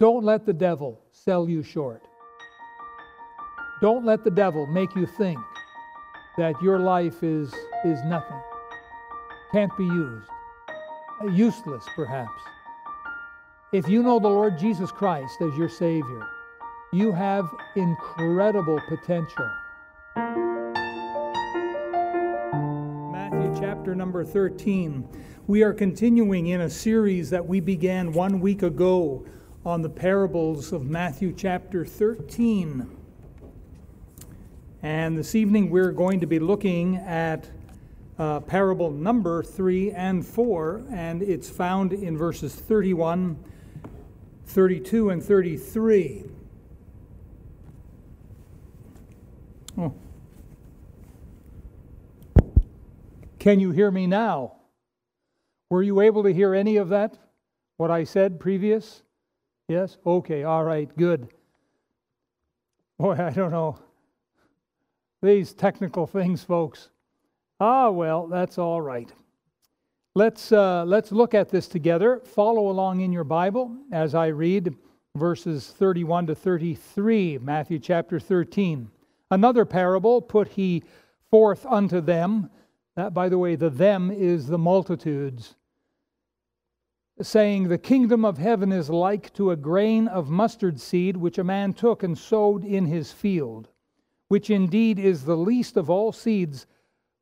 Don't let the devil sell you short. Don't let the devil make you think that your life is, is nothing, can't be used, uh, useless perhaps. If you know the Lord Jesus Christ as your Savior, you have incredible potential. Matthew chapter number 13. We are continuing in a series that we began one week ago on the parables of Matthew chapter 13. And this evening we're going to be looking at uh, parable number 3 and 4, and it's found in verses 31, 32, and 33. Oh. Can you hear me now? Were you able to hear any of that? What I said previous? Yes? Okay, all right, good. Boy, I don't know. These technical things, folks. Ah, well, that's all right. Let's, uh, let's look at this together. Follow along in your Bible as I read verses 31 to 33, Matthew chapter 13. Another parable put he forth unto them. That, by the way, the them is the multitudes. Saying, The kingdom of heaven is like to a grain of mustard seed which a man took and sowed in his field, which indeed is the least of all seeds.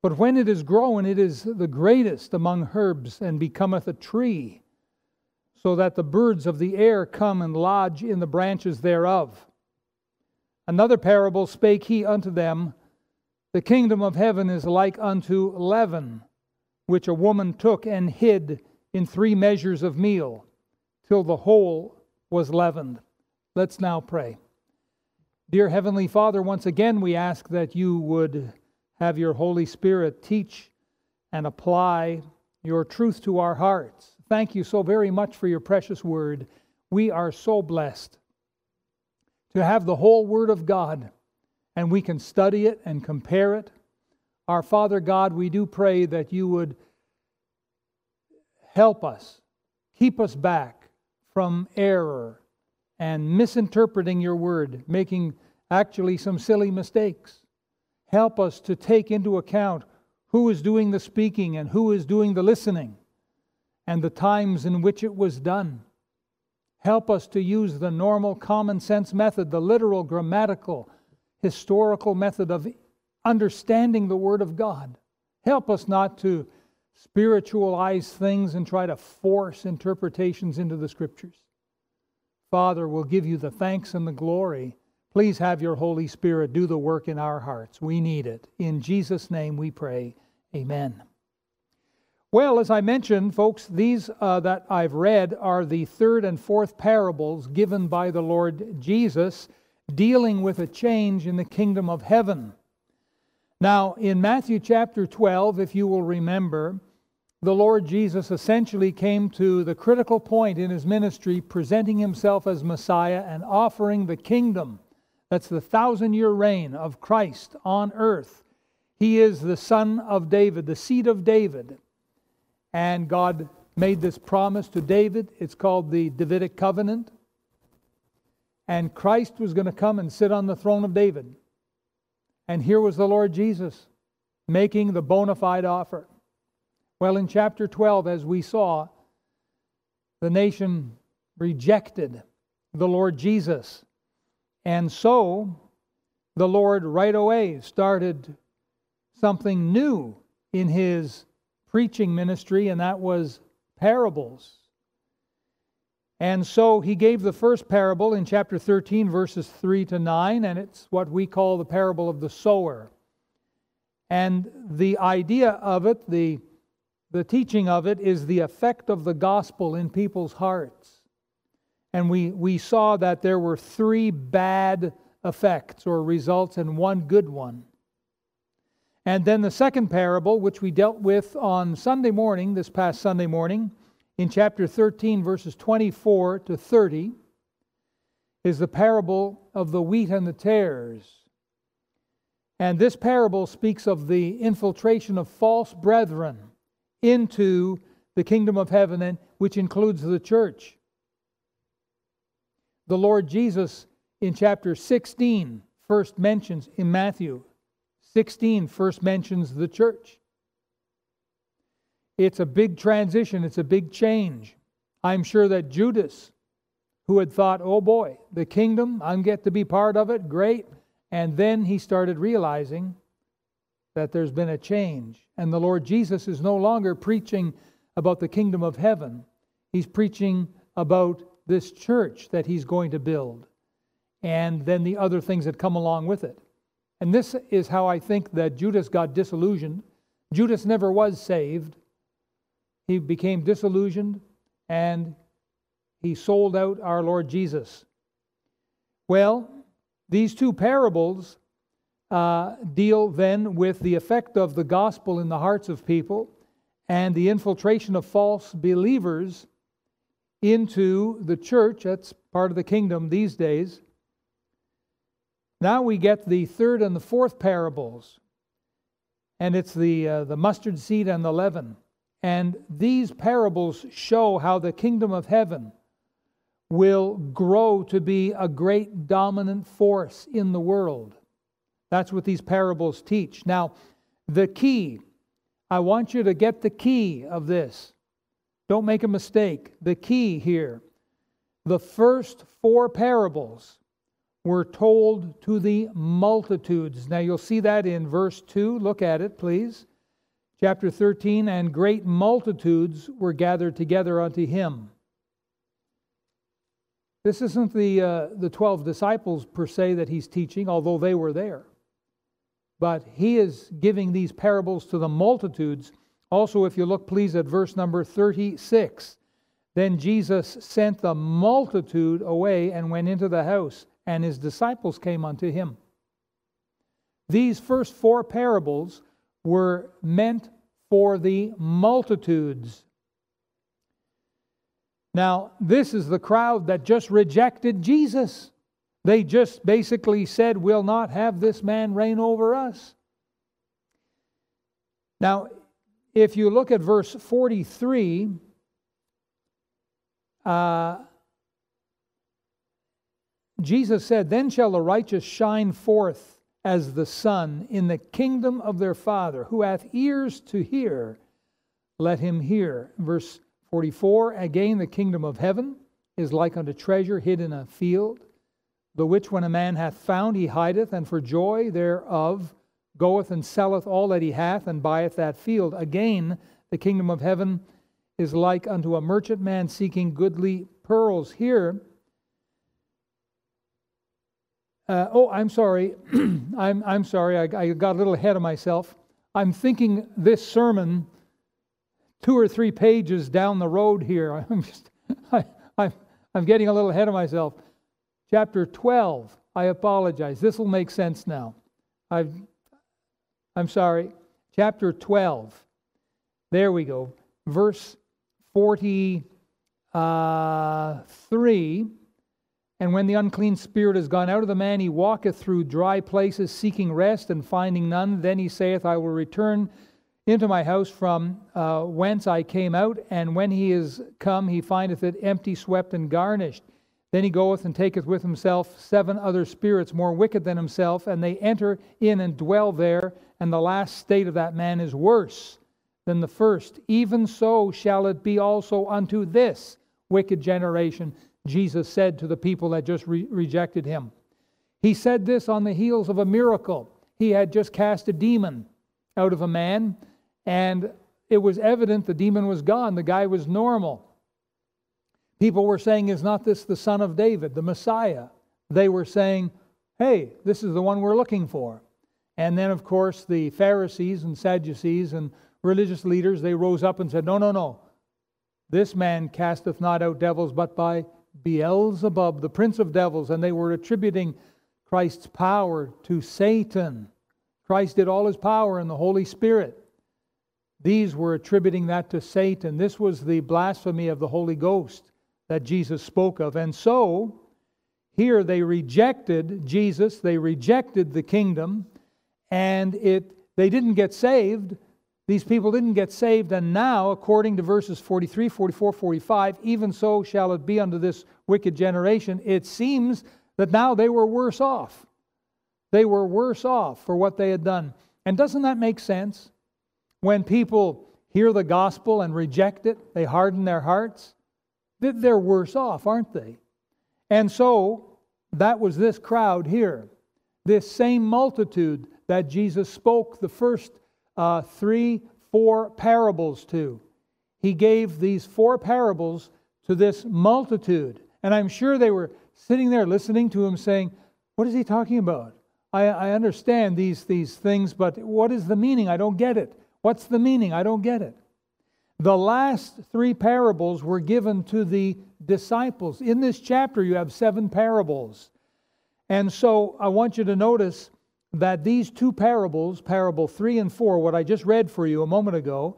But when it is grown, it is the greatest among herbs, and becometh a tree, so that the birds of the air come and lodge in the branches thereof. Another parable spake he unto them The kingdom of heaven is like unto leaven, which a woman took and hid in three measures of meal, till the whole was leavened. Let's now pray. Dear Heavenly Father, once again we ask that you would have your Holy Spirit teach and apply your truth to our hearts. Thank you so very much for your precious word. We are so blessed to have the whole Word of God, and we can study it and compare it. Our Father God, we do pray that you would help us, keep us back from error and misinterpreting your Word, making actually some silly mistakes. Help us to take into account who is doing the speaking and who is doing the listening and the times in which it was done. Help us to use the normal common sense method, the literal, grammatical, historical method of understanding the Word of God. Help us not to spiritualize things and try to force interpretations into the Scriptures. Father, we'll give you the thanks and the glory. Please have your Holy Spirit do the work in our hearts. We need it. In Jesus' name we pray. Amen. Well, as I mentioned, folks, these uh, that I've read are the third and fourth parables given by the Lord Jesus dealing with a change in the kingdom of heaven. Now, in Matthew chapter 12, if you will remember, the Lord Jesus essentially came to the critical point in his ministry, presenting himself as Messiah and offering the kingdom. That's the thousand year reign of Christ on earth. He is the son of David, the seed of David. And God made this promise to David. It's called the Davidic covenant. And Christ was going to come and sit on the throne of David. And here was the Lord Jesus making the bona fide offer. Well, in chapter 12, as we saw, the nation rejected the Lord Jesus. And so the Lord right away started something new in his preaching ministry, and that was parables. And so he gave the first parable in chapter 13, verses 3 to 9, and it's what we call the parable of the sower. And the idea of it, the, the teaching of it, is the effect of the gospel in people's hearts. And we, we saw that there were three bad effects or results and one good one. And then the second parable, which we dealt with on Sunday morning, this past Sunday morning, in chapter 13, verses 24 to 30, is the parable of the wheat and the tares. And this parable speaks of the infiltration of false brethren into the kingdom of heaven, and, which includes the church. the Lord Jesus in chapter 16 first mentions in Matthew 16 first mentions the church. It's a big transition, it's a big change. I'm sure that Judas, who had thought, oh boy, the kingdom, I'm get to be part of it, great. And then he started realizing that there's been a change. And the Lord Jesus is no longer preaching about the kingdom of heaven, he's preaching about this church that he's going to build, and then the other things that come along with it. And this is how I think that Judas got disillusioned. Judas never was saved. He became disillusioned and he sold out our Lord Jesus. Well, these two parables uh, deal then with the effect of the gospel in the hearts of people and the infiltration of false believers into the church. That's part of the kingdom these days. Now we get the third and the fourth parables, and it's the, uh, the mustard seed and the leaven. And these parables show how the kingdom of heaven will grow to be a great dominant force in the world. That's what these parables teach. Now, the key, I want you to get the key of this. Don't make a mistake. The key here, the first four parables were told to the multitudes. Now you'll see that in verse 2. Look at it, please. Chapter 13 And great multitudes were gathered together unto him. This isn't the, uh, the 12 disciples per se that he's teaching, although they were there. But he is giving these parables to the multitudes. Also, if you look, please, at verse number 36. Then Jesus sent the multitude away and went into the house, and his disciples came unto him. These first four parables were meant for the multitudes. Now, this is the crowd that just rejected Jesus. They just basically said, We'll not have this man reign over us. Now, if you look at verse 43, uh, Jesus said, Then shall the righteous shine forth as the sun in the kingdom of their Father. Who hath ears to hear, let him hear. Verse 44 Again, the kingdom of heaven is like unto treasure hid in a field, the which when a man hath found, he hideth, and for joy thereof goeth and selleth all that he hath, and buyeth that field. Again, the kingdom of heaven is like unto a merchantman seeking goodly pearls. Here, uh, oh, I'm sorry. I'm, I'm sorry. I, I got a little ahead of myself. I'm thinking this sermon two or three pages down the road here. I'm just, I, I, I'm getting a little ahead of myself. Chapter 12. I apologize. This will make sense now. I've, I'm sorry. Chapter 12. There we go. Verse 43. And when the unclean spirit is gone out of the man, he walketh through dry places, seeking rest and finding none. Then he saith, I will return into my house from uh, whence I came out, and when he is come, he findeth it empty, swept, and garnished. Then he goeth and taketh with himself seven other spirits more wicked than himself, and they enter in and dwell there, and the last state of that man is worse than the first. Even so shall it be also unto this wicked generation, Jesus said to the people that just re- rejected him. He said this on the heels of a miracle. He had just cast a demon out of a man, and it was evident the demon was gone. The guy was normal. People were saying, Is not this the son of David, the Messiah? They were saying, Hey, this is the one we're looking for. And then, of course, the Pharisees and Sadducees and religious leaders, they rose up and said, No, no, no. This man casteth not out devils, but by Beelzebub, the prince of devils. And they were attributing Christ's power to Satan. Christ did all his power in the Holy Spirit. These were attributing that to Satan. This was the blasphemy of the Holy Ghost that Jesus spoke of. And so, here they rejected Jesus, they rejected the kingdom, and it they didn't get saved, These people didn't get saved, and now, according to verses 43, 44, 45, even so shall it be unto this wicked generation. It seems that now they were worse off. They were worse off for what they had done. And doesn't that make sense? When people hear the gospel and reject it, they harden their hearts. They're worse off, aren't they? And so that was this crowd here, this same multitude that Jesus spoke the first uh, three, four parables to. He gave these four parables to this multitude. And I'm sure they were sitting there listening to him saying, What is he talking about? I, I understand these, these things, but what is the meaning? I don't get it. What's the meaning? I don't get it. The last three parables were given to the disciples. In this chapter, you have seven parables. And so I want you to notice that these two parables, parable three and four, what I just read for you a moment ago,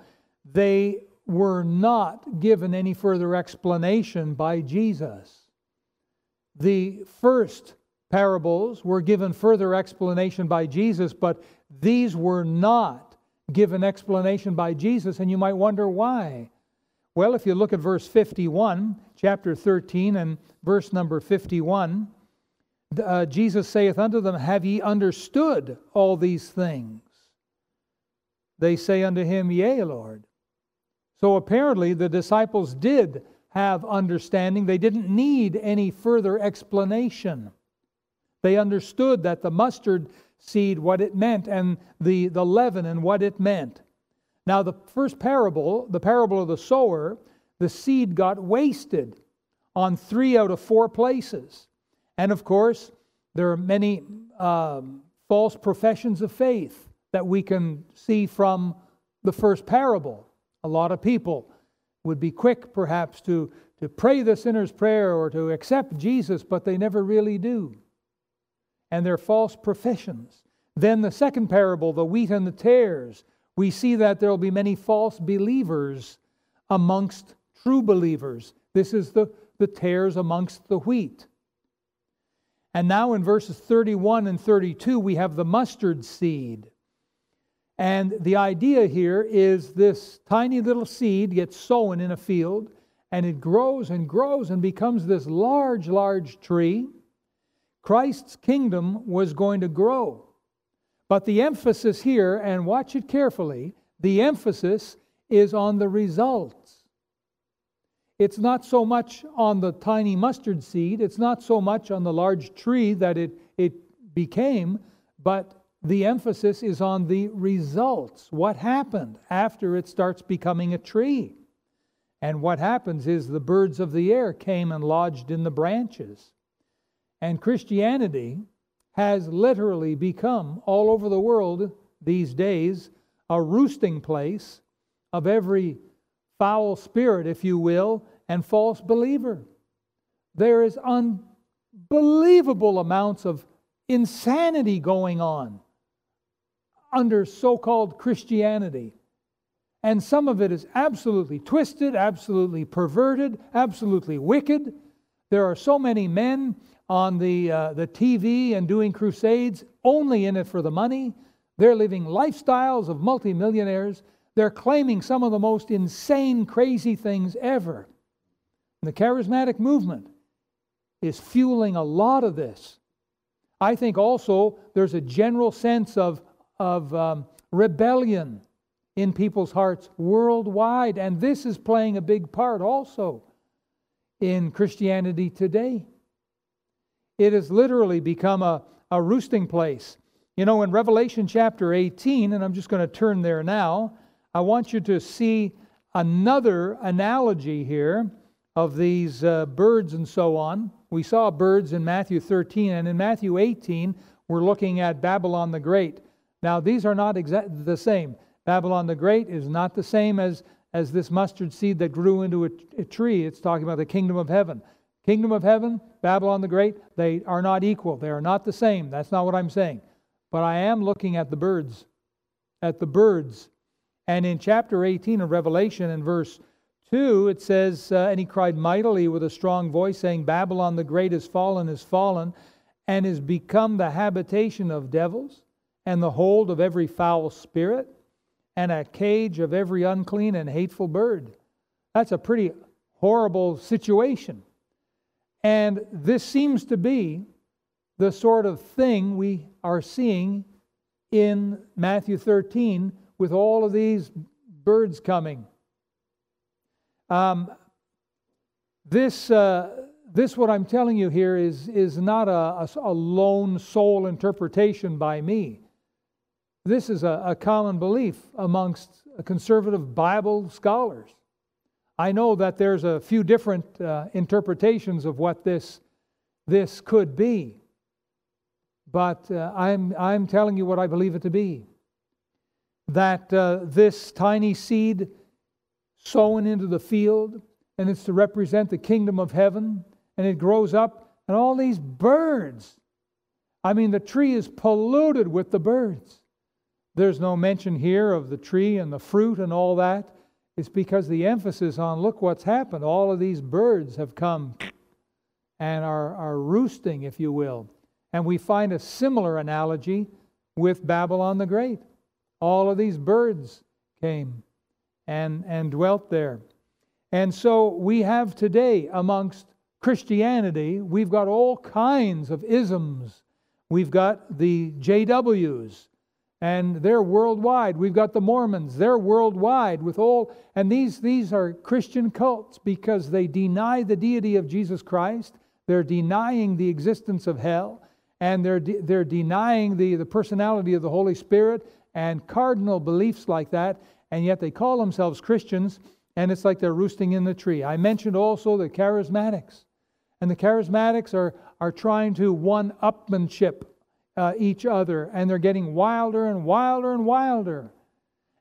they were not given any further explanation by Jesus. The first parables were given further explanation by Jesus, but these were not given an explanation by Jesus, and you might wonder why. Well, if you look at verse 51, chapter 13, and verse number 51, uh, Jesus saith unto them, Have ye understood all these things? They say unto him, Yea, Lord. So apparently the disciples did have understanding. They didn't need any further explanation. They understood that the mustard seed, what it meant, and the, the leaven and what it meant. Now, the first parable, the parable of the sower, the seed got wasted on three out of four places. And of course, there are many um, false professions of faith that we can see from the first parable. A lot of people would be quick, perhaps, to, to pray the sinner's prayer or to accept Jesus, but they never really do and their false professions. Then the second parable, the wheat and the tares, we see that there will be many false believers amongst true believers. This is the, the tares amongst the wheat. And now in verses 31 and 32, we have the mustard seed. And the idea here is this tiny little seed gets sown in a field, and it grows and grows and becomes this large, large tree. Christ's kingdom was going to grow. But the emphasis here, and watch it carefully, the emphasis is on the results. It's not so much on the tiny mustard seed, it's not so much on the large tree that it, it became, but the emphasis is on the results. What happened after it starts becoming a tree? And what happens is the birds of the air came and lodged in the branches. And Christianity has literally become, all over the world these days, a roosting place of every foul spirit, if you will, and false believer. There is unbelievable amounts of insanity going on under so called Christianity. And some of it is absolutely twisted, absolutely perverted, absolutely wicked. There are so many men on the, uh, the TV and doing crusades only in it for the money. They're living lifestyles of multimillionaires. They're claiming some of the most insane, crazy things ever. And the charismatic movement is fueling a lot of this. I think also there's a general sense of, of um, rebellion in people's hearts worldwide, and this is playing a big part also in Christianity today. It has literally become a, a roosting place. You know, in Revelation chapter 18, and I'm just going to turn there now, I want you to see another analogy here of these uh, birds and so on. We saw birds in Matthew 13, and in Matthew 18, we're looking at Babylon the Great. Now, these are not exactly the same. Babylon the Great is not the same as, as this mustard seed that grew into a, a tree. It's talking about the kingdom of heaven. Kingdom of heaven, Babylon the Great, they are not equal. They are not the same. That's not what I'm saying. But I am looking at the birds, at the birds. And in chapter 18 of Revelation, in verse 2, it says, uh, And he cried mightily with a strong voice, saying, Babylon the Great is fallen, is fallen, and is become the habitation of devils, and the hold of every foul spirit and a cage of every unclean and hateful bird. That's a pretty horrible situation. And this seems to be the sort of thing we are seeing in Matthew 13 with all of these birds coming. Um, this, uh, this, what I'm telling you here, is, is not a, a, a lone soul interpretation by me. This is a, a common belief amongst conservative Bible scholars. I know that there's a few different uh, interpretations of what this, this could be, but uh, I'm, I'm telling you what I believe it to be. That uh, this tiny seed sown into the field, and it's to represent the kingdom of heaven, and it grows up, and all these birds. I mean, the tree is polluted with the birds. There's no mention here of the tree and the fruit and all that. It's because the emphasis on look what's happened. All of these birds have come and are, are roosting, if you will. And we find a similar analogy with Babylon the Great. All of these birds came and, and dwelt there. And so we have today amongst Christianity, we've got all kinds of isms. We've got the JWs, and they're worldwide. We've got the Mormons, they're worldwide with all, and these, these are Christian cults because they deny the deity of Jesus Christ, they're denying the existence of hell, and they're, de- they're denying the, the personality of the Holy Spirit and cardinal beliefs like that, and yet they call themselves Christians, and it's like they're roosting in the tree. I mentioned also the charismatics, and the charismatics are, are trying to one upmanship uh, each other, and they're getting wilder and wilder and wilder.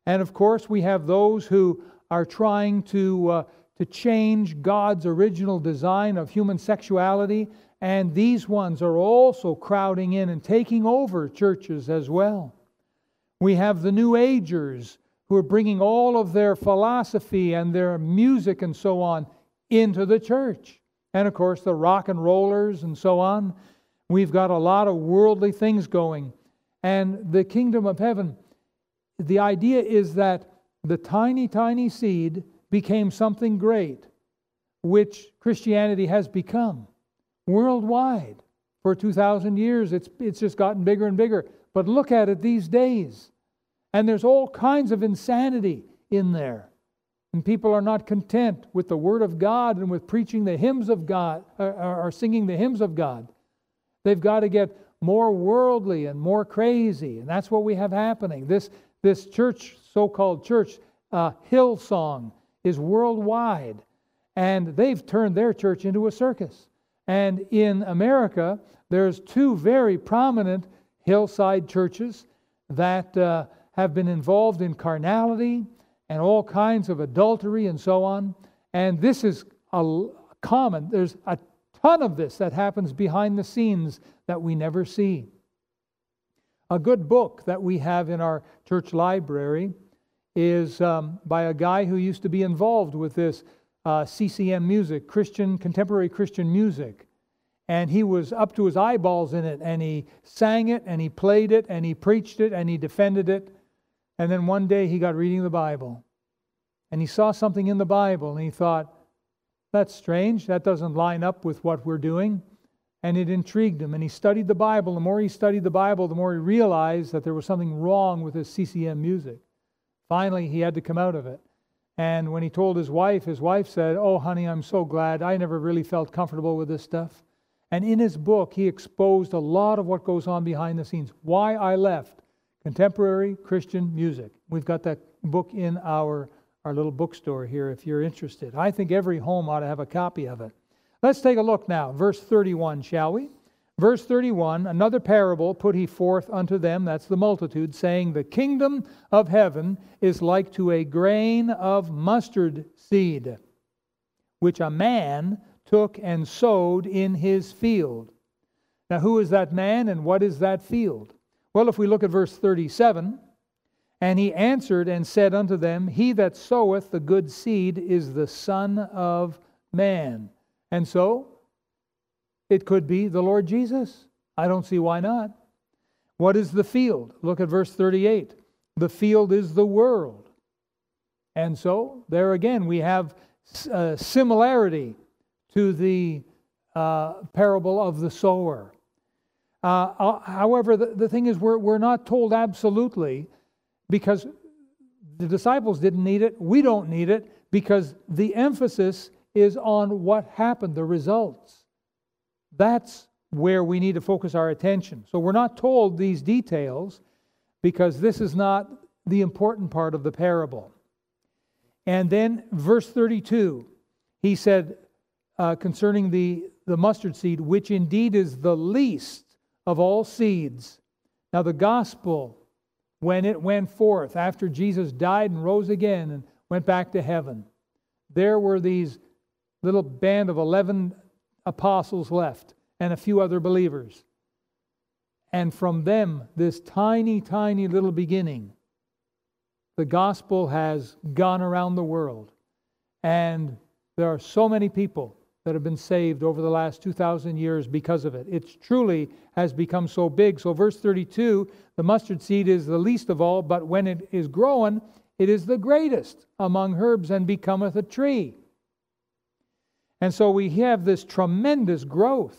And of course, we have those who are trying to, uh, to change God's original design of human sexuality, and these ones are also crowding in and taking over churches as well. We have the New Agers who are bringing all of their philosophy and their music and so on into the church. And of course, the rock and rollers and so on. We've got a lot of worldly things going. And the kingdom of heaven, the idea is that the tiny, tiny seed became something great, which Christianity has become worldwide. For 2,000 years, it's, it's just gotten bigger and bigger. But look at it these days. And there's all kinds of insanity in there. And people are not content with the Word of God and with preaching the hymns of God or, or singing the hymns of God. They've got to get more worldly and more crazy. And that's what we have happening. This, this church, so called church, uh, Hillsong, is worldwide. And they've turned their church into a circus. And in America, there's two very prominent Hillsong churches that uh, have been involved in carnality and all kinds of adultery and so on. And this is a common, there's a ton of this that happens behind the scenes that we never see. A good book that we have in our church library is um, by a guy who used to be involved with this uh, CCM music, Christian, contemporary Christian music. And he was up to his eyeballs in it, and he sang it, and he played it, and he preached it, and he defended it. And then one day he got reading the Bible, and he saw something in the Bible, and he thought, that's strange. That doesn't line up with what we're doing. And it intrigued him. And he studied the Bible. The more he studied the Bible, the more he realized that there was something wrong with his CCM music. Finally, he had to come out of it. And when he told his wife, his wife said, Oh, honey, I'm so glad. I never really felt comfortable with this stuff. And in his book, he exposed a lot of what goes on behind the scenes. Why I left contemporary Christian music. We've got that book in our our little bookstore here if you're interested. I think every home ought to have a copy of it. Let's take a look now. Verse 31, shall we? Verse 31 Another parable put he forth unto them, that's the multitude, saying, The kingdom of heaven is like to a grain of mustard seed, which a man took and sowed in his field. Now, who is that man and what is that field? Well, if we look at verse 37, and he answered and said unto them, He that soweth the good seed is the Son of Man. And so, it could be the Lord Jesus. I don't see why not. What is the field? Look at verse 38. the field is the world. And so, there again, we have a similarity to the uh, parable of the sower. Uh, uh, however, the, the thing is, we're, we're not told absolutely because the disciples didn't need it. We don't need it because the emphasis is on what happened, the results. That's where we need to focus our attention. So we're not told these details because this is not the important part of the parable. And then, verse 32, he said uh, concerning the, the mustard seed, which indeed is the least of all seeds. Now, the gospel, when it went forth after Jesus died and rose again and went back to heaven, there were these little band of 11 apostles left and a few other believers. And from them, this tiny, tiny little beginning, the gospel has gone around the world. And there are so many people that have been saved over the last 2,000 years because of it. It truly has become so big. So, verse 32 the mustard seed is the least of all, but when it is grown, it is the greatest among herbs and becometh a tree. And so we have this tremendous growth.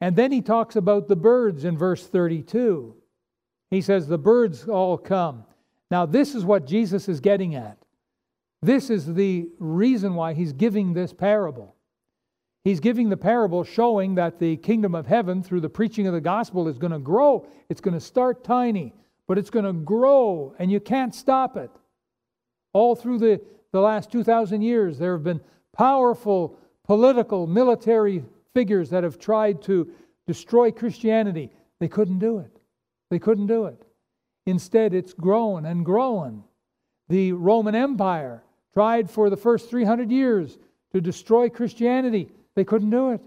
And then he talks about the birds in verse 32. He says, The birds all come. Now, this is what Jesus is getting at. This is the reason why he's giving this parable. He's giving the parable showing that the kingdom of heaven, through the preaching of the gospel, is going to grow. It's going to start tiny, but it's going to grow, and you can't stop it. All through the, the last 2,000 years, there have been powerful political, military figures that have tried to destroy Christianity. They couldn't do it. They couldn't do it. Instead, it's grown and grown. The Roman Empire tried for the first 300 years to destroy Christianity. They couldn't do it.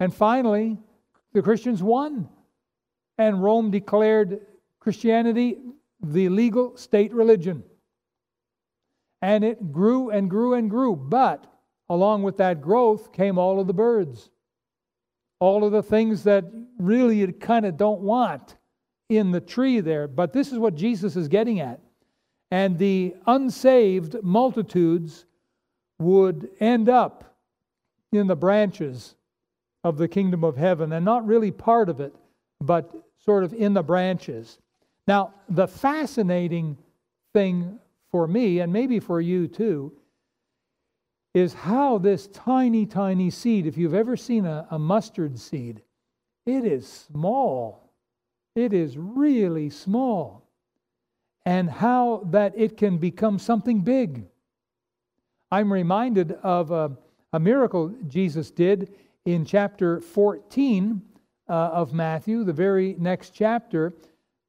And finally, the Christians won. And Rome declared Christianity the legal state religion. And it grew and grew and grew. But along with that growth came all of the birds, all of the things that really you kind of don't want in the tree there. But this is what Jesus is getting at. And the unsaved multitudes would end up in the branches of the kingdom of heaven and not really part of it, but sort of in the branches. Now, the fascinating thing for me, and maybe for you too, is how this tiny, tiny seed, if you've ever seen a, a mustard seed, it is small. It is really small. And how that it can become something big. I'm reminded of a, a miracle Jesus did in chapter 14 uh, of Matthew, the very next chapter,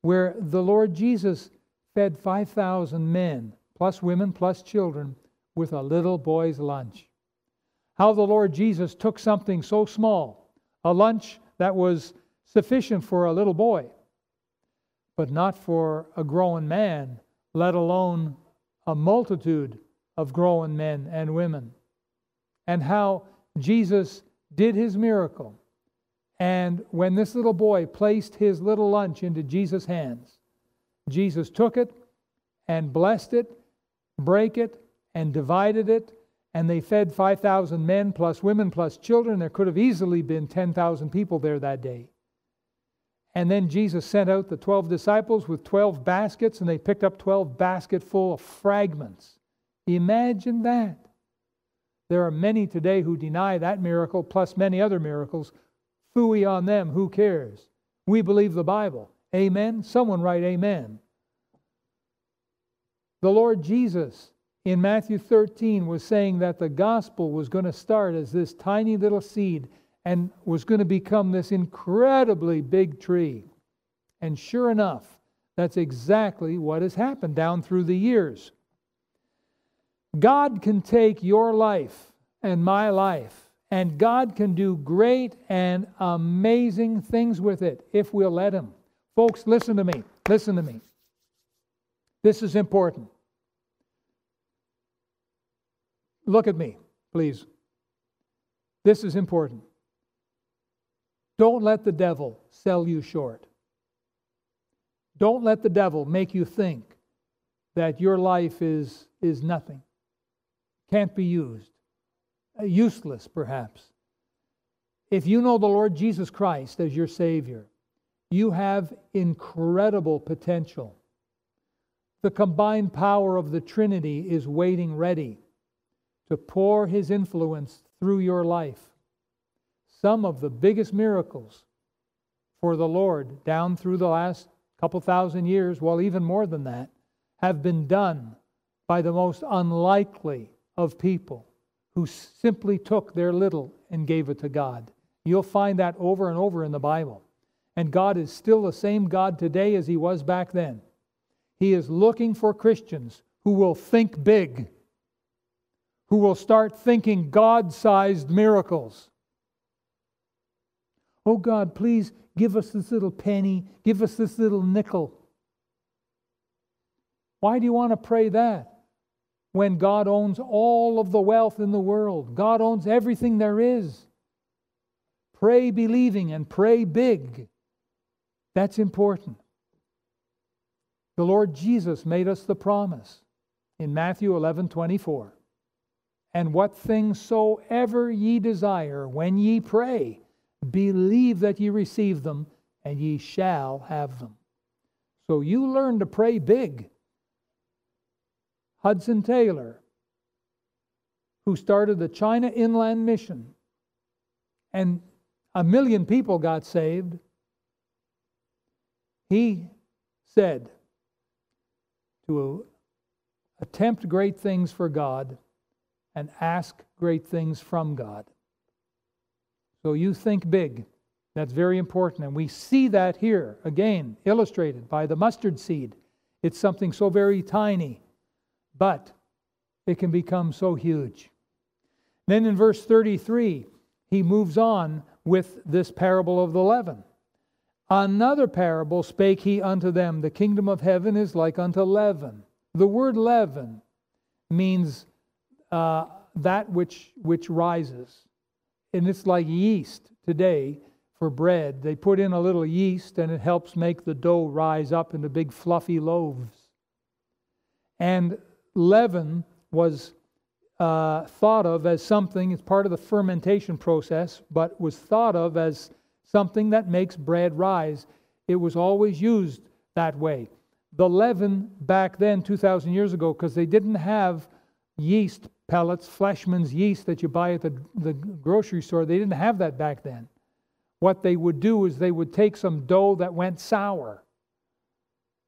where the Lord Jesus fed 5,000 men, plus women, plus children, with a little boy's lunch. How the Lord Jesus took something so small, a lunch that was sufficient for a little boy, but not for a grown man, let alone a multitude of grown men and women. And how Jesus did his miracle. And when this little boy placed his little lunch into Jesus' hands, Jesus took it and blessed it, break it, and divided it, and they fed 5,000 men plus women plus children. There could have easily been 10,000 people there that day. And then Jesus sent out the 12 disciples with 12 baskets, and they picked up 12 basketful of fragments. Imagine that. There are many today who deny that miracle, plus many other miracles. Fooey on them, who cares? We believe the Bible. Amen? Someone write amen. The Lord Jesus in Matthew 13 was saying that the gospel was going to start as this tiny little seed and was going to become this incredibly big tree. And sure enough, that's exactly what has happened down through the years. God can take your life and my life, and God can do great and amazing things with it if we'll let Him. Folks, listen to me. Listen to me. This is important. Look at me, please. This is important. Don't let the devil sell you short. Don't let the devil make you think that your life is, is nothing, can't be used, uh, useless perhaps. If you know the Lord Jesus Christ as your Savior, you have incredible potential. The combined power of the Trinity is waiting ready to pour His influence through your life. Some of the biggest miracles for the Lord down through the last couple thousand years, well, even more than that, have been done by the most unlikely of people who simply took their little and gave it to God. You'll find that over and over in the Bible. And God is still the same God today as He was back then. He is looking for Christians who will think big, who will start thinking God sized miracles. Oh God, please give us this little penny, give us this little nickel. Why do you want to pray that? When God owns all of the wealth in the world, God owns everything there is. Pray believing and pray big. That's important. The Lord Jesus made us the promise in Matthew 11 24. And what things soever ye desire when ye pray, believe that ye receive them, and ye shall have them. So you learn to pray big. Hudson Taylor, who started the China Inland Mission, and a million people got saved. He said to attempt great things for God and ask great things from God. So you think big. That's very important. And we see that here, again, illustrated by the mustard seed. It's something so very tiny but it can become so huge. Then in verse 33, he moves on with this parable of the leaven. Another parable spake he unto them The kingdom of heaven is like unto leaven. The word leaven means uh, that which, which rises. And it's like yeast today for bread. They put in a little yeast and it helps make the dough rise up into big fluffy loaves. And leaven was uh, thought of as something, it's part of the fermentation process, but was thought of as something that makes bread rise. It was always used that way. The leaven back then, 2,000 years ago, because they didn't have yeast pellets, Fleischmann's yeast that you buy at the, the grocery store, they didn't have that back then. What they would do is they would take some dough that went sour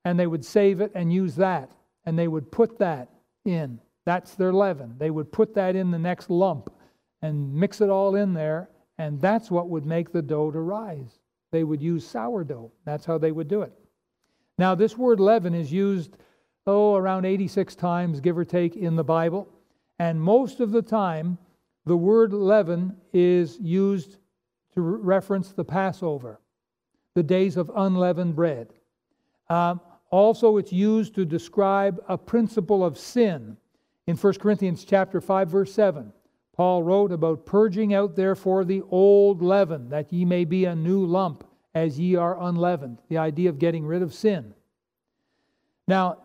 and they would save it and use that. And they would put that in. That's their leaven. They would put that in the next lump and mix it all in there, and that's what would make the dough to rise. They would use sourdough. That's how they would do it. Now, this word leaven is used, oh, around 86 times, give or take, in the Bible. And most of the time, the word leaven is used to reference the Passover, the days of unleavened bread. Um, also, it's used to describe a principle of sin. In 1 Corinthians chapter 5, verse 7, Paul wrote about purging out therefore the old leaven, that ye may be a new lump, as ye are unleavened. The idea of getting rid of sin. Now,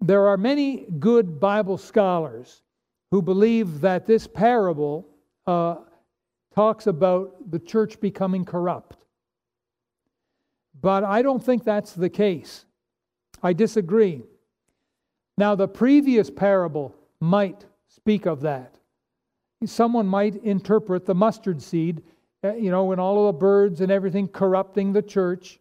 there are many good Bible scholars who believe that this parable uh, talks about the church becoming corrupt. But I don't think that's the case. I disagree. Now, the previous parable might speak of that. Someone might interpret the mustard seed, uh, you know, when all of the birds and everything corrupting the church.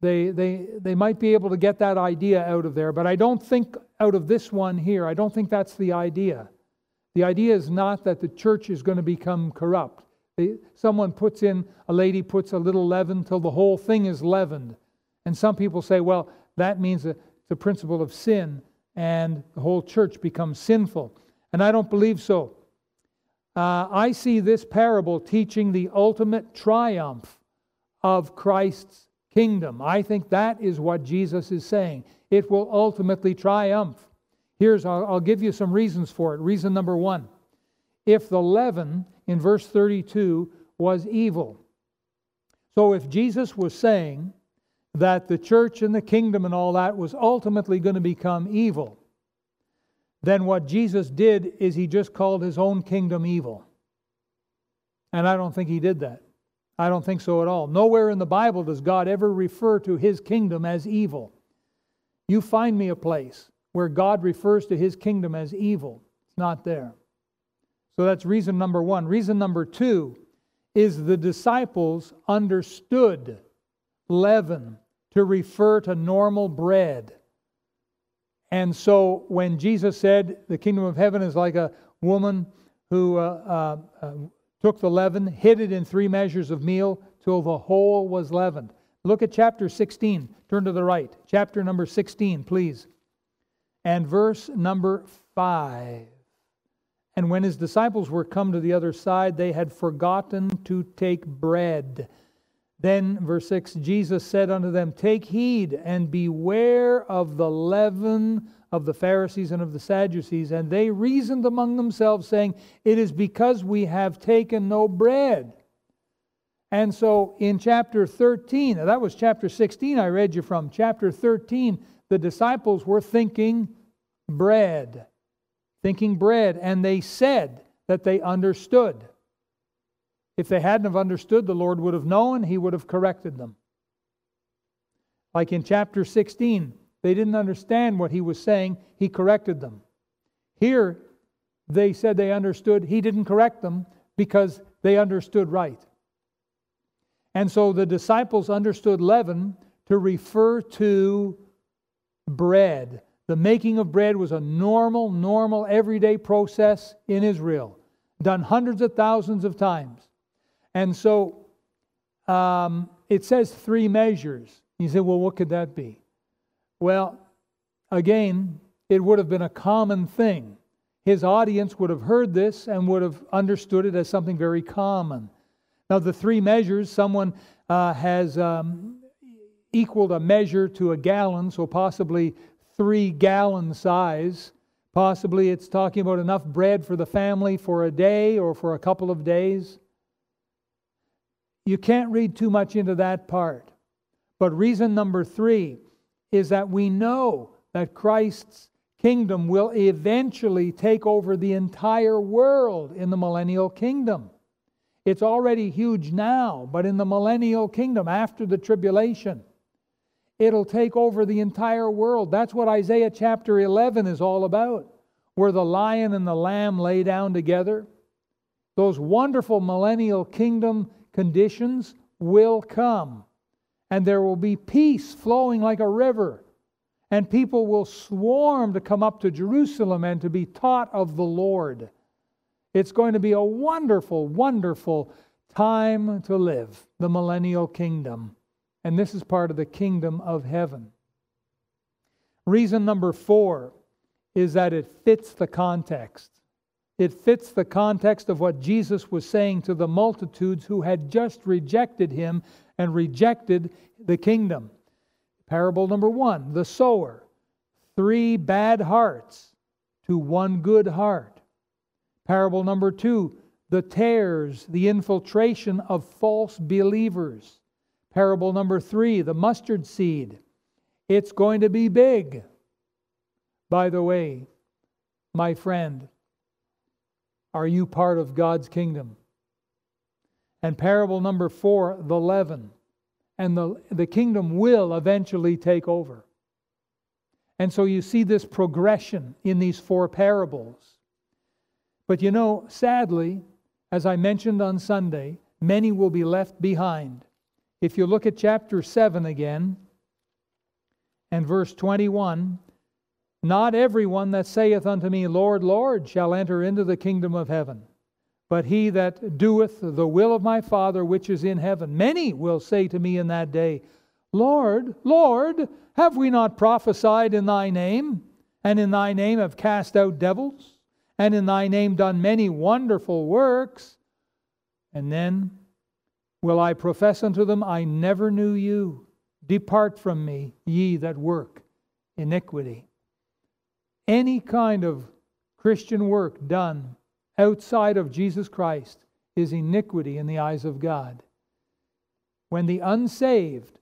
They, they, they might be able to get that idea out of there, but I don't think out of this one here, I don't think that's the idea. The idea is not that the church is going to become corrupt. Someone puts in, a lady puts a little leaven till the whole thing is leavened. And some people say, well, that means the principle of sin and the whole church becomes sinful. And I don't believe so. Uh, I see this parable teaching the ultimate triumph of Christ's kingdom. I think that is what Jesus is saying. It will ultimately triumph. Here's, I'll, I'll give you some reasons for it. Reason number one if the leaven in verse 32 was evil. So if Jesus was saying that the church and the kingdom and all that was ultimately going to become evil, then what Jesus did is he just called his own kingdom evil. And I don't think he did that. I don't think so at all. Nowhere in the Bible does God ever refer to his kingdom as evil. You find me a place where God refers to his kingdom as evil. It's not there. So that's reason number one. Reason number two is the disciples understood leaven to refer to normal bread. And so when Jesus said the kingdom of heaven is like a woman who uh, uh, uh, took the leaven, hid it in three measures of meal till the whole was leavened. Look at chapter 16. Turn to the right. Chapter number 16, please. And verse number 5. And when his disciples were come to the other side, they had forgotten to take bread. Then, verse 6 Jesus said unto them, Take heed and beware of the leaven of the Pharisees and of the Sadducees. And they reasoned among themselves, saying, It is because we have taken no bread. And so in chapter 13, that was chapter 16 I read you from. Chapter 13, the disciples were thinking bread, thinking bread, and they said that they understood. If they hadn't have understood, the Lord would have known, He would have corrected them. Like in chapter 16, they didn't understand what He was saying, He corrected them. Here, they said they understood, He didn't correct them because they understood right. And so the disciples understood leaven to refer to bread. The making of bread was a normal, normal, everyday process in Israel, done hundreds of thousands of times. And so um, it says three measures. You say, well, what could that be? Well, again, it would have been a common thing. His audience would have heard this and would have understood it as something very common. Now, the three measures, someone uh, has um, equaled a measure to a gallon, so possibly three gallon size. Possibly it's talking about enough bread for the family for a day or for a couple of days. You can't read too much into that part. But reason number three is that we know that Christ's kingdom will eventually take over the entire world in the millennial kingdom. It's already huge now, but in the millennial kingdom, after the tribulation, it'll take over the entire world. That's what Isaiah chapter 11 is all about, where the lion and the lamb lay down together. Those wonderful millennial kingdom conditions will come, and there will be peace flowing like a river, and people will swarm to come up to Jerusalem and to be taught of the Lord. It's going to be a wonderful, wonderful time to live, the millennial kingdom. And this is part of the kingdom of heaven. Reason number four is that it fits the context. It fits the context of what Jesus was saying to the multitudes who had just rejected him and rejected the kingdom. Parable number one the sower. Three bad hearts to one good heart. Parable number two the tares, the infiltration of false believers. Parable number three the mustard seed. It's going to be big. By the way, my friend, are you part of God's kingdom? And parable number four, the leaven. And the, the kingdom will eventually take over. And so you see this progression in these four parables. But you know, sadly, as I mentioned on Sunday, many will be left behind. If you look at chapter 7 again and verse 21, not everyone that saith unto me, Lord, Lord, shall enter into the kingdom of heaven, but he that doeth the will of my Father which is in heaven. Many will say to me in that day, Lord, Lord, have we not prophesied in thy name, and in thy name have cast out devils, and in thy name done many wonderful works? And then will I profess unto them, I never knew you. Depart from me, ye that work iniquity any kind of Christian work done outside of Jesus Christ is iniquity in the eyes of God. When the unsaved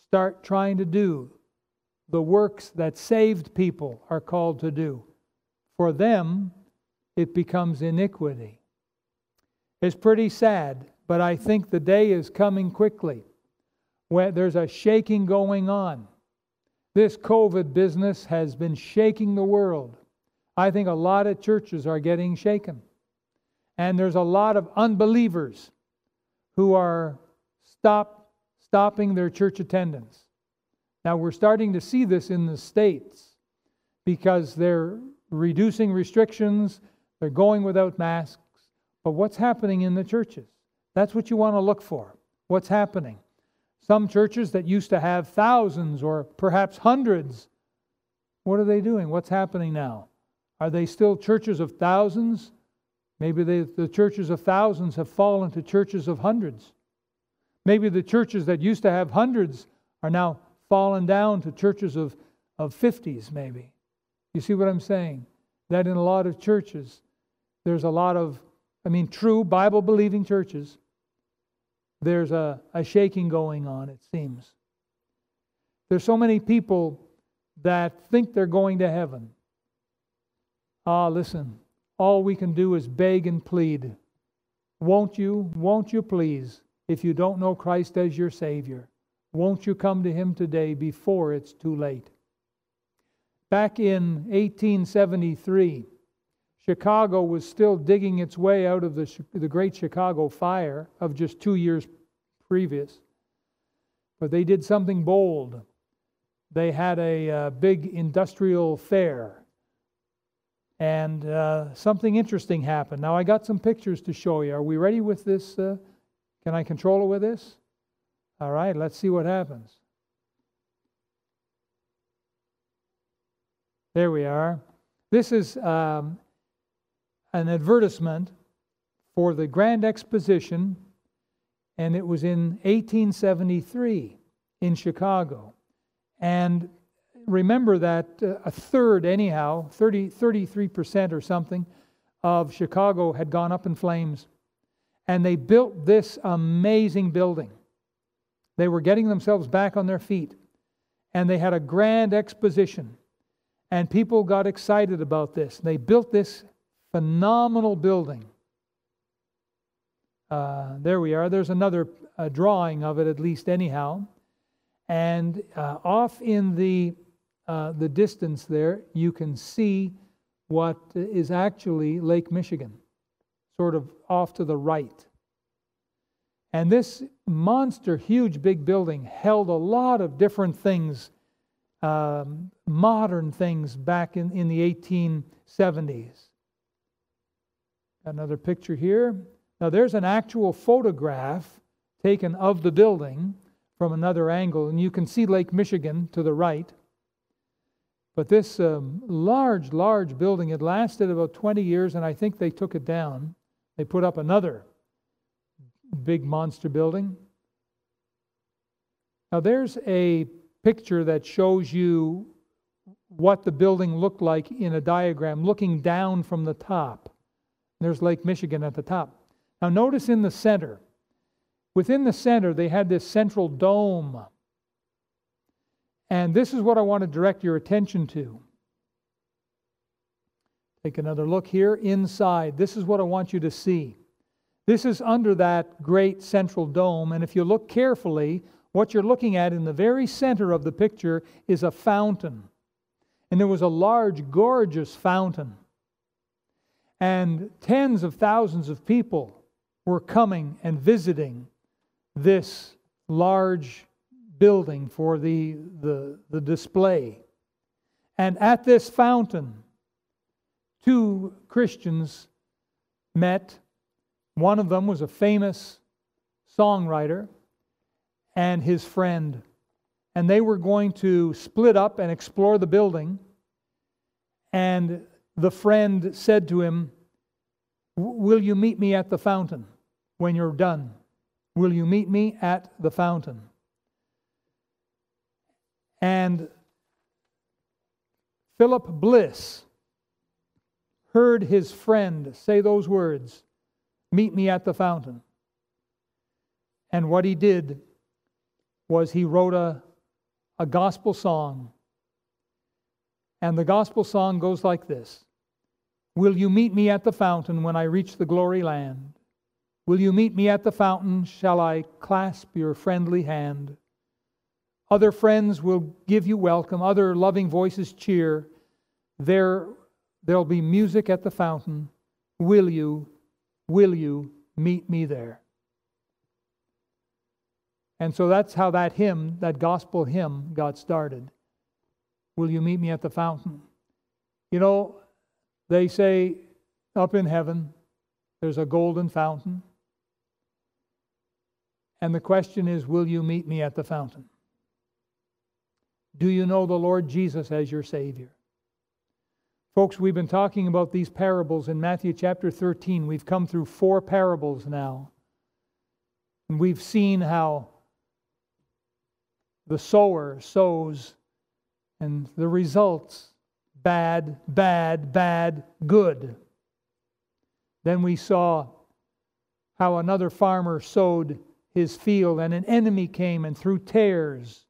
start trying to do the works that saved people are called to do. For them, it becomes iniquity. It's pretty sad, but I think the day is coming quickly where there's a shaking going on. This COVID business has been shaking the world. I think a lot of churches are getting shaken. And there's a lot of unbelievers who are stop, stopping their church attendance. Now, we're starting to see this in the States because they're reducing restrictions, they're going without masks. But what's happening in the churches? That's what you want to look for. What's happening? Some churches that used to have thousands or perhaps hundreds, what are they doing? What's happening now? Are they still churches of thousands? Maybe they, the churches of thousands have fallen to churches of hundreds. Maybe the churches that used to have hundreds are now fallen down to churches of, of 50s, maybe. You see what I'm saying? That in a lot of churches, there's a lot of, I mean, true Bible believing churches, there's a, a shaking going on, it seems. There's so many people that think they're going to heaven. Ah, listen, all we can do is beg and plead. Won't you, won't you please, if you don't know Christ as your Savior, won't you come to Him today before it's too late? Back in 1873, Chicago was still digging its way out of the, the Great Chicago Fire of just two years previous. But they did something bold. They had a uh, big industrial fair and uh, something interesting happened. Now, I got some pictures to show you. Are we ready with this? Uh, can I control it with this? All right, let's see what happens. There we are. This is um, an advertisement for the Grand Exposition, and it was in 1873 in Chicago. And remember that uh, a third, anyhow, 30, 33% or something, of Chicago had gone up in flames. And they built this amazing building. They were getting themselves back on their feet. And they had a grand exposition. And people got excited about this. They built this phenomenal building. Uh, there we are. There's another uh, drawing of it, at least, anyhow. And uh, off in the uh, the distance there, you can see what is actually Lake Michigan, sort of off to the right. And this monster, huge, big building held a lot of different things, um, modern things back in, in the 1870s. Another picture here. Now, there's an actual photograph taken of the building from another angle, and you can see Lake Michigan to the right. But this um, large, large building, it lasted about 20 years, and I think they took it down. They put up another big monster building. Now, there's a picture that shows you what the building looked like in a diagram, looking down from the top. There's Lake Michigan at the top. Now, notice in the center. Within the center, they had this central dome and this is what I want to direct your attention to. Take another look here inside. This is what I want you to see. This is under that great central dome, and if you look carefully, what you're looking at in the very center of the picture is a fountain. And there was a large, gorgeous fountain. And tens of thousands of people were coming and visiting this large building for the, the, the display. And at this fountain, two Christians met. One of them was a famous songwriter and his friend. And they were going to split up and explore the building. And the friend said to him, Will you meet me at the fountain when you're done? Will you meet me at the fountain? And Philip Bliss heard his friend say those words Meet me at the fountain. And what he did was he wrote a, a gospel song. And the gospel song goes like this Will you meet me at the fountain when I reach the glory land? Will you meet me at the fountain? Shall I clasp your friendly hand? Other friends will give you welcome, other loving voices cheer. There, there'll be music at the fountain. Will you, will you meet me there? And so that's how that hymn, that gospel hymn, got started. Will you meet me at the fountain? You know, they say up in heaven, there's a golden fountain. And the question is, will you meet me at the fountain? Do you know the Lord Jesus as your Savior? Folks, we've been talking about these parables in Matthew chapter 13. We've come through four parables now. And we've seen how the sower sows and the results bad, bad, bad, good. Then we saw how another farmer sowed his field and an enemy came and threw tares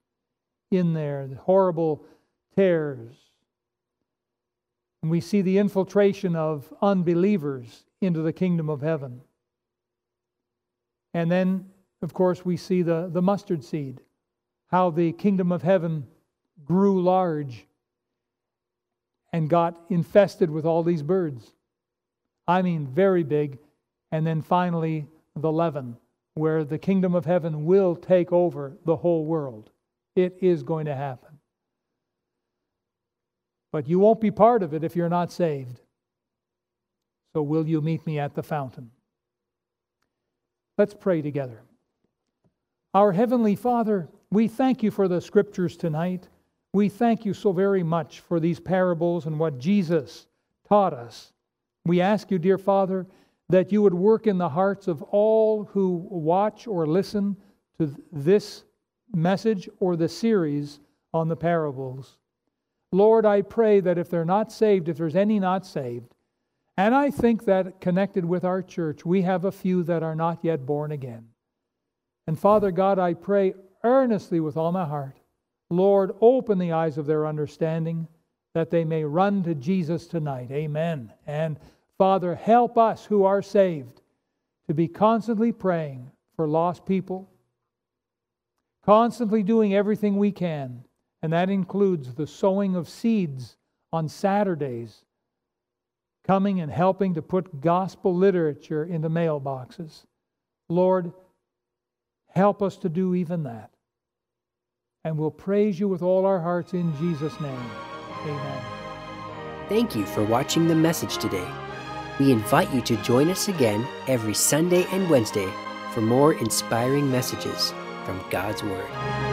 in there, the horrible tares. And we see the infiltration of unbelievers into the kingdom of heaven. And then, of course, we see the, the mustard seed, how the kingdom of heaven grew large and got infested with all these birds. I mean, very big. And then finally, the leaven, where the kingdom of heaven will take over the whole world. It is going to happen. But you won't be part of it if you're not saved. So, will you meet me at the fountain? Let's pray together. Our Heavenly Father, we thank you for the scriptures tonight. We thank you so very much for these parables and what Jesus taught us. We ask you, dear Father, that you would work in the hearts of all who watch or listen to this message or the series on the parables. Lord, I pray that if they're not saved, if there's any not saved, and I think that connected with our church, we have a few that are not yet born again. And Father God, I pray earnestly with all my heart, Lord, open the eyes of their understanding that they may run to Jesus tonight. Amen. And Father, help us who are saved to be constantly praying for lost people constantly doing everything we can, and that includes the sowing of seeds on Saturdays, coming and helping to put gospel literature into mailboxes. Lord, help us to do even that. And we'll praise you with all our hearts in Jesus' name. Amen. Thank you for watching the message today. We invite you to join us again every Sunday and Wednesday for more inspiring messages from God's Word.